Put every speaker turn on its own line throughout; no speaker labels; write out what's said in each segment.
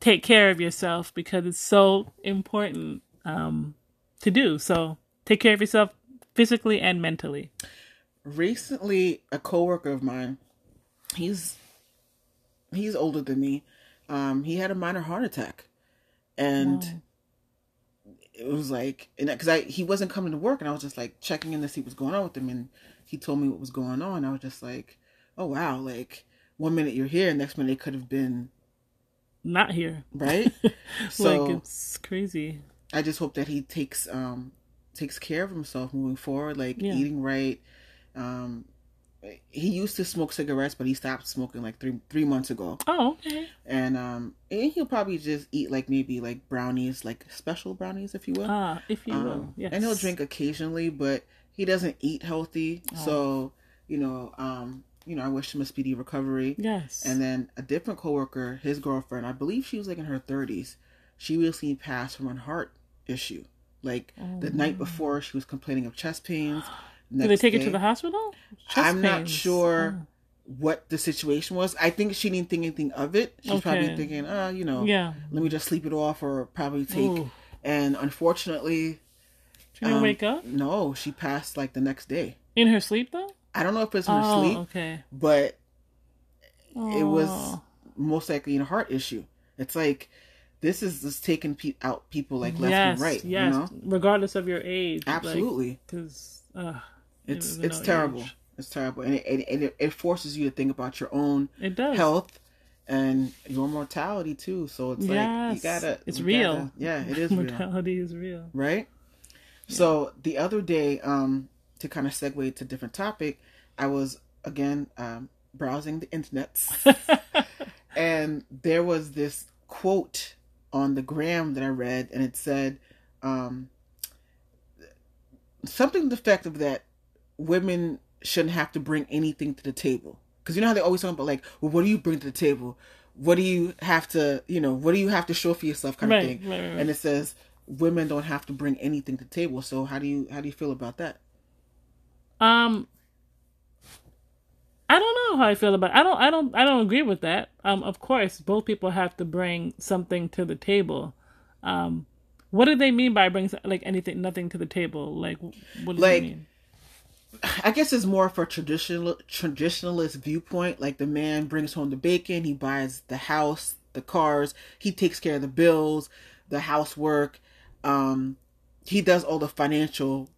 take care of yourself because it's so important um, to do. So take care of yourself physically and mentally.
Recently, a coworker of mine, he's he's older than me. Um, he had a minor heart attack, and oh. it was like, and because I he wasn't coming to work, and I was just like checking in to see what's going on with him, and he told me what was going on. I was just like, oh wow, like one minute you're here, next minute it could have been
not here,
right?
so like it's crazy.
I just hope that he takes um takes care of himself moving forward, like yeah. eating right, um, he used to smoke cigarettes, but he stopped smoking like three three months ago.
Oh, okay.
And um, and he'll probably just eat like maybe like brownies, like special brownies, if you will.
Ah, if you um, will. Yes.
And he'll drink occasionally, but he doesn't eat healthy. Oh. So you know, um, you know, I wish him a speedy recovery.
Yes.
And then a different coworker, his girlfriend, I believe she was like in her thirties. She recently passed from a heart issue. Like oh. the night before, she was complaining of chest pains.
Did they take day. her to the hospital?
Chest I'm pains. not sure oh. what the situation was. I think she didn't think anything of it. She's okay. probably thinking, uh, you know,
yeah,
let me just sleep it off or probably take. Ooh. And unfortunately,
she didn't um, wake up.
No, she passed like the next day.
In her sleep, though.
I don't know if it's in her
oh,
sleep.
Okay.
But oh. it was most likely a heart issue. It's like this is just taking pe- out people like left
yes,
and right.
Yes,
you know?
regardless of your age.
Absolutely.
Because like, uh,
it's it's terrible. Age. It's terrible, and it, and it, it forces you to think about your own
it does.
health and your mortality too. So it's yes. like you gotta.
It's real.
Gotta, yeah, it is.
mortality real. is real.
Right. Yeah. So the other day, um, to kind of segue to different topic, I was again um, browsing the internet, and there was this quote on the gram that I read, and it said um, something to the effect of that women shouldn't have to bring anything to the table. Because you know how they always talk about like, well, what do you bring to the table? What do you have to, you know, what do you have to show for yourself, kind
right,
of thing.
Right, right,
and it says women don't have to bring anything to the table. So how do you how do you feel about that?
Um, I don't know how I feel about. It. I don't. I don't. I don't agree with that. Um, of course, both people have to bring something to the table. Um, what do they mean by bring like anything, nothing to the table? Like, what does like, mean?
I guess it's more for traditional traditionalist viewpoint. Like the man brings home the bacon, he buys the house, the cars, he takes care of the bills, the housework. Um, he does all the financial,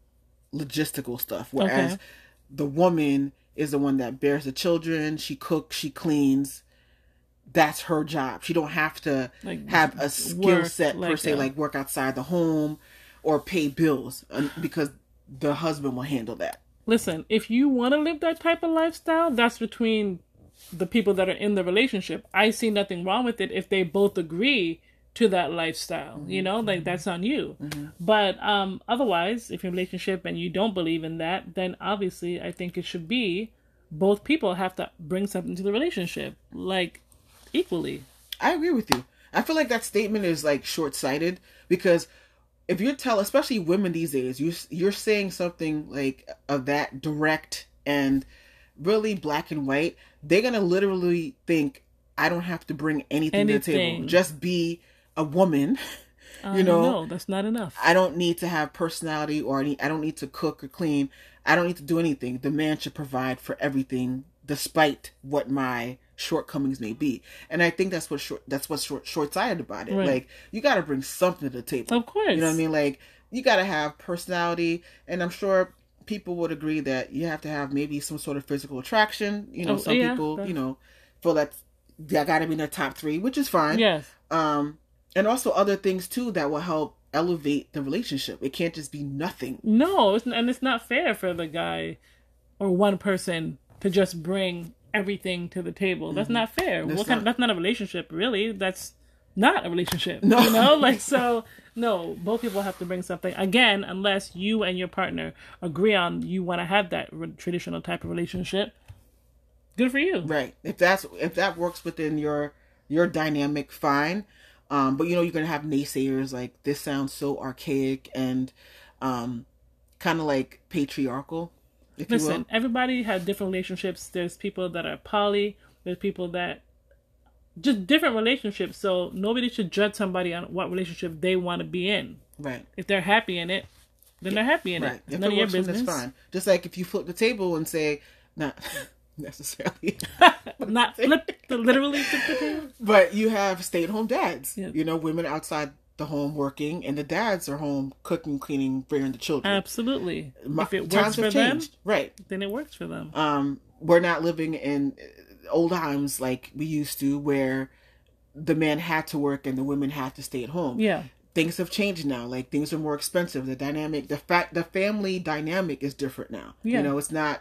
logistical stuff. Whereas okay. the woman is the one that bears the children. She cooks, she cleans. That's her job. She don't have to like, have a skill set like per se, like work outside the home or pay bills, because the husband will handle that.
Listen, if you want to live that type of lifestyle, that's between the people that are in the relationship. I see nothing wrong with it if they both agree to that lifestyle. Mm-hmm. You know, like that's on you. Mm-hmm. But um otherwise, if you're in a relationship and you don't believe in that, then obviously I think it should be both people have to bring something to the relationship, like equally.
I agree with you. I feel like that statement is like short sighted because if you tell, especially women these days, you you're saying something like of that direct and really black and white, they're gonna literally think I don't have to bring anything, anything. to the table. Just be a woman.
Uh, you know, no, that's not enough.
I don't need to have personality, or any, I don't need to cook or clean. I don't need to do anything. The man should provide for everything, despite what my shortcomings may be. And I think that's what short that's what's short short sighted about it. Right. Like you got to bring something to the table.
Of course,
you know what I mean. Like you got to have personality, and I'm sure people would agree that you have to have maybe some sort of physical attraction. You know, oh, some yeah, people, that's... you know, feel that that got to be in their top three, which is fine.
Yes.
Um, and also other things too that will help elevate the relationship. It can't just be nothing.
No, it's, and it's not fair for the guy or one person to just bring everything to the table. That's mm-hmm. not fair. That's, what kind, not... that's not a relationship, really. That's not a relationship. No. You know, like so. No, both people have to bring something again, unless you and your partner agree on you want to have that re- traditional type of relationship. Good for you.
Right. If that's if that works within your your dynamic, fine. Um, but you know, you're gonna have naysayers like this sounds so archaic and um, kind of like patriarchal.
Listen, everybody has different relationships. There's people that are poly. There's people that just different relationships. So nobody should judge somebody on what relationship they want to be in.
Right.
If they're happy in it, then they're happy in
Right.
it.
If
none
it
of your business.
it's fine. Just like if you flip the table and say, not necessarily,
Not flip literally the
but you have stay-at-home dads.
Yeah.
You know, women outside the home working, and the dads are home cooking, cleaning, bringing the children.
Absolutely.
My-
if it works
times
for
have
them.
Right.
then it works for them.
um, we're not living in old times like we used to where the men had to work and the women had to stay at home.
yeah.
Things have changed now. Like things are more expensive. The dynamic, the fact, the family dynamic is different now.
Yeah.
You know, it's not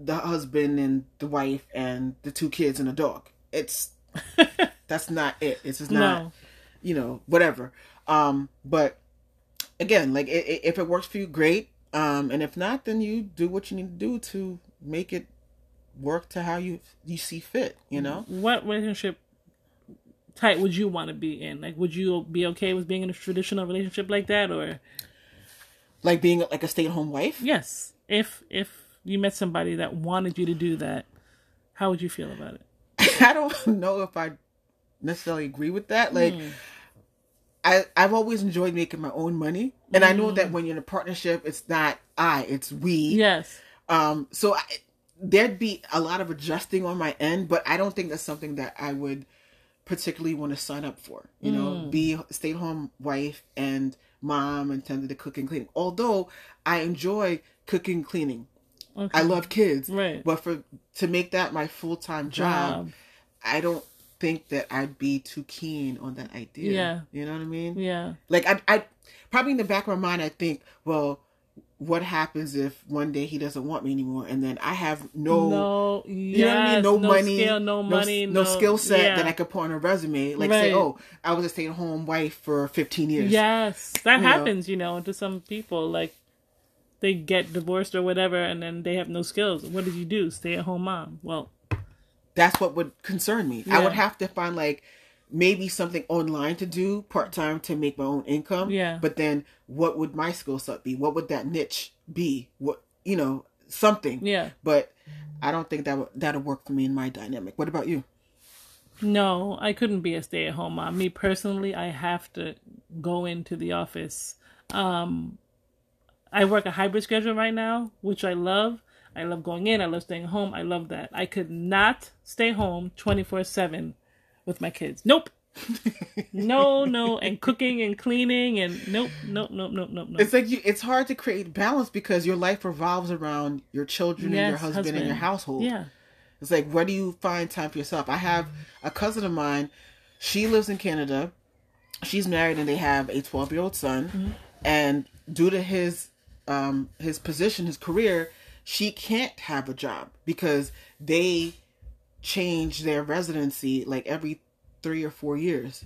the husband and the wife and the two kids and a dog. It's that's not it. It's just not
No.
you know whatever. Um, but again, like i i if it works for you, great. Um, and if not, then you do what you need to do to make it work to how you you see fit. You know,
What relationship type would you want to be in? Like, would you be okay with being in a traditional relationship like that, or
like being like a stay at home wife.
yes, if if you met somebody that wanted you to do that, how would you feel about it?
I don't know if I necessarily agree with that. Like,
Hmm.
I I've always enjoyed making my own money, and I know that when you're in a partnership, it's not I, it's we.
Yes.
Um, so I, there'd be a lot of adjusting on my end, but I don't think that's something that I would particularly want to sign up for. You know,
Mm.
be a stay at home wife and mom and tend to the cooking cleaning. Although I enjoy cooking cleaning.
Okay.
I love kids.
Right.
But for to make that my full time job,
Job.
I don't think that I'd be too keen on that idea.
Yeah.
You know what I mean?
Yeah.
Like I I probably in the back of my mind I think, well, what happens if one day he doesn't want me anymore and then I have no
No.
you know what I mean? No, money,
skill, no money,
no, skill set
yeah.
that I could put on a resume. Like say, oh, I was a stay at home wife for 15 years.
Yes, that
You know.
happens, you know, to some people. Like they get divorced or whatever, and then they have no skills. What did you do? Stay at home mom. Well,
That's what would concern me. I would have to find like maybe something online to do part time to make my own income.
Yeah.
But then what would my skill set be? What would that niche be? What you know, something.
yeah.
But I don't think that would that'll work for me in my dynamic. What about you?
No, I couldn't be a stay at home mom. Me personally, I have to go into the office. Um, I work a hybrid schedule right now, which I love. I love going in. I love staying home. I love that. I could not stay home 24 7 with my kids. Nope. no, no. And cooking and cleaning and nope, nope, nope, nope, nope, nope.
It's like you it's hard to create balance because your life revolves around your children and your
Yes,
husband, and your household.
Yeah.
It's like, where do you find time for yourself? I have a cousin of mine. She lives in Canada. She's married and they have a 12 year old son. Mm-hmm. And due to his um, his position, his career, she can't have a job because they change their residency like every three or four years.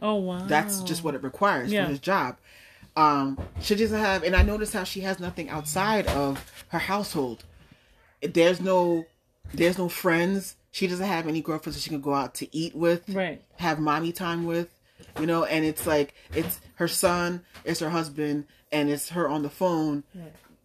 Oh wow.
That's just what it requires
Yeah.
for his job. Um, she doesn't have, and I noticed how she has nothing outside of her household. There's no, there's no friends. She doesn't have any girlfriends that she can go out to eat with,
right.
have mommy time with, you know. And it's like it's her son, it's her husband, and it's her on the phone,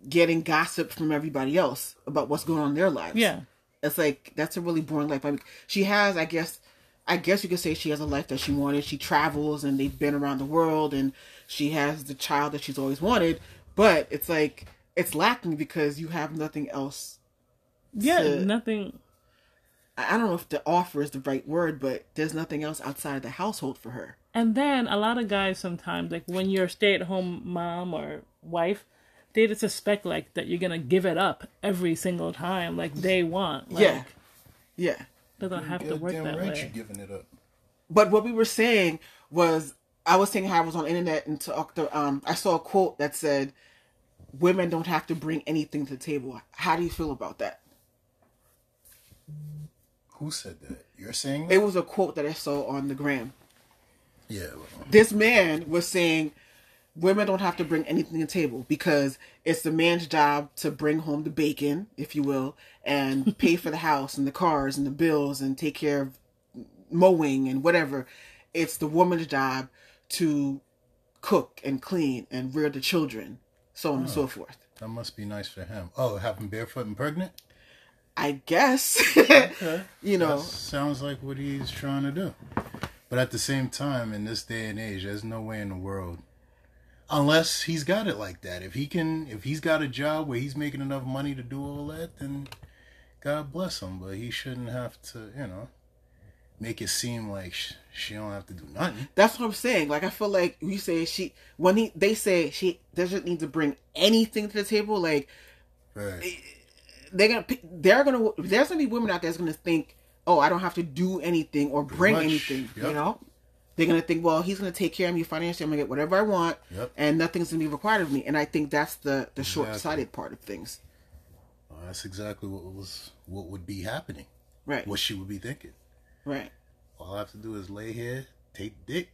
getting gossip from everybody else about what's going on in their lives.
Yeah.
It's like that's a really boring life. I mean, she has, I guess, I guess you could say she has a life that she wanted. She travels and they've been around the world, and she has the child that she's always wanted. But it's like it's lacking because you have nothing else.
Yeah.
to-
Nothing.
I I don't know if the offer is the right word, but there's nothing else outside the household for her.
And then a lot of guys sometimes, like when you're a stay at home mom or wife, they just suspect like that you're gonna give it up every single time, like they want. Like,
Yeah. Yeah.
doesn't have to work
Goddamn
that
right
way.
you're giving it up.
But what we were saying was, I was saying how I was on the internet and talked to, um, I saw a quote that said, "Women don't have to bring anything to the table." How do you feel about that?
Who said that? You're saying that?
It was a quote that I saw on the gram.
yeah. Well,
This man was saying, "Women don't have to bring anything to the table because it's the man's job to bring home the bacon, if you will, and pay for the house and the cars and the bills and take care of mowing and whatever. It's the woman's job to cook and clean and rear the children, so on and oh, so forth.
that must be nice for him. Oh, have him barefoot and pregnant?
I guess.
Okay.
you know.
That sounds like what he's trying to do. But at the same time, in this day and age, there's no way in the world, unless he's got it like that. If he can, if he's got a job where he's making enough money to do all that, then God bless him. But he shouldn't have to, you know, make it seem like sh- she don't have to do nothing.
That's what I'm saying. Like I feel like you say she when he they say she doesn't need to bring anything to the table. Like
Right.
Eh, they're gonna they're gonna there's gonna be women out there that's gonna think, oh, I don't have to do anything or bring
much.
anything. You know, they're gonna think, well, he's gonna take care of me financially. I'm gonna get whatever I want,
Yep.
and nothing's gonna be required of me. And I think that's the the short sighted part of things.
Well, that's exactly what was what would be happening.
Right.
What she would be thinking.
Right.
All I have to do is lay here, take dick,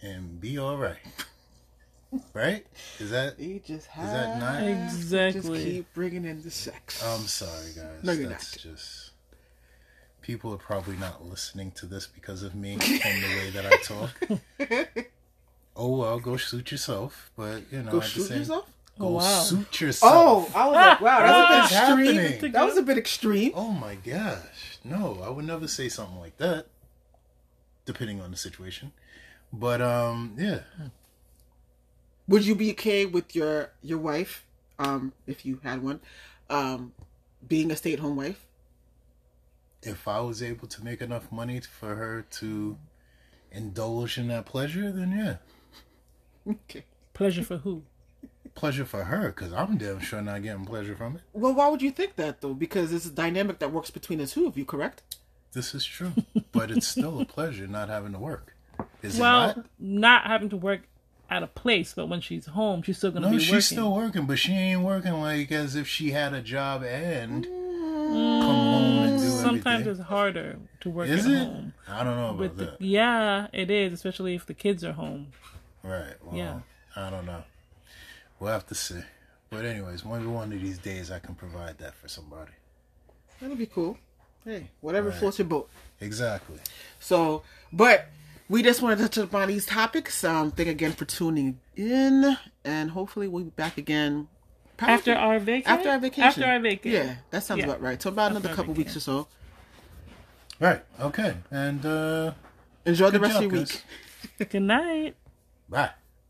and be all right. right? Is that?
You just have
that not-
to just
Exactly.
keep bringing in the sex.
I'm sorry, guys.
No, you're
That's
not.
just. People are probably not listening to this because of me and the way that I talk. oh well, go suit yourself. But you know,
Go
at the
shoot
same,
yourself.
Go
Oh, wow.
suit yourself.
Oh, I was like, wow, that was a bit extreme.
happening?
That was a bit extreme.
Oh my gosh. No, I would never say something like that. Depending on the situation. But um yeah.
Would you be okay with your your wife, um, if you had one, um, being a stay at home wife?
If I was able to make enough money for her to indulge in that pleasure, then yeah.
Okay.
Pleasure for who?
Pleasure for her, because I'm damn sure not getting pleasure from it.
Well, why would you think that though? Because it's a dynamic that works between the two of you, correct?
This is true. but it's still a pleasure not having to work. Is
Well,
it not?
not having to work at a place, but when she's home, she's still gonna
No,
be
she's
working.
still working, but she ain't working like as if she had a job and mm. come home and do
Sometimes
everything.
it's harder to work
Is
at
it?
home.
I don't know about
With the,
that.
yeah, it is, especially if the kids are home.
Right. Well,
Yeah.
I don't know. We'll have to see. But anyways, maybe one of these days I can provide that for somebody.
That'd be cool. Hey, whatever
Right.
floats your boat.
Exactly.
So, but we just wanted to touch upon these topics. Um, thank again for tuning in, and hopefully we'll be back again probably
After our vacation?
after our vacation.
After our vacation.
Yeah, that sounds
Yeah.
about right. So about another couple weeks or so.
Right. Okay. And uh
Enjoy the rest
job,
of your
guys.
week.
Good night.
bye.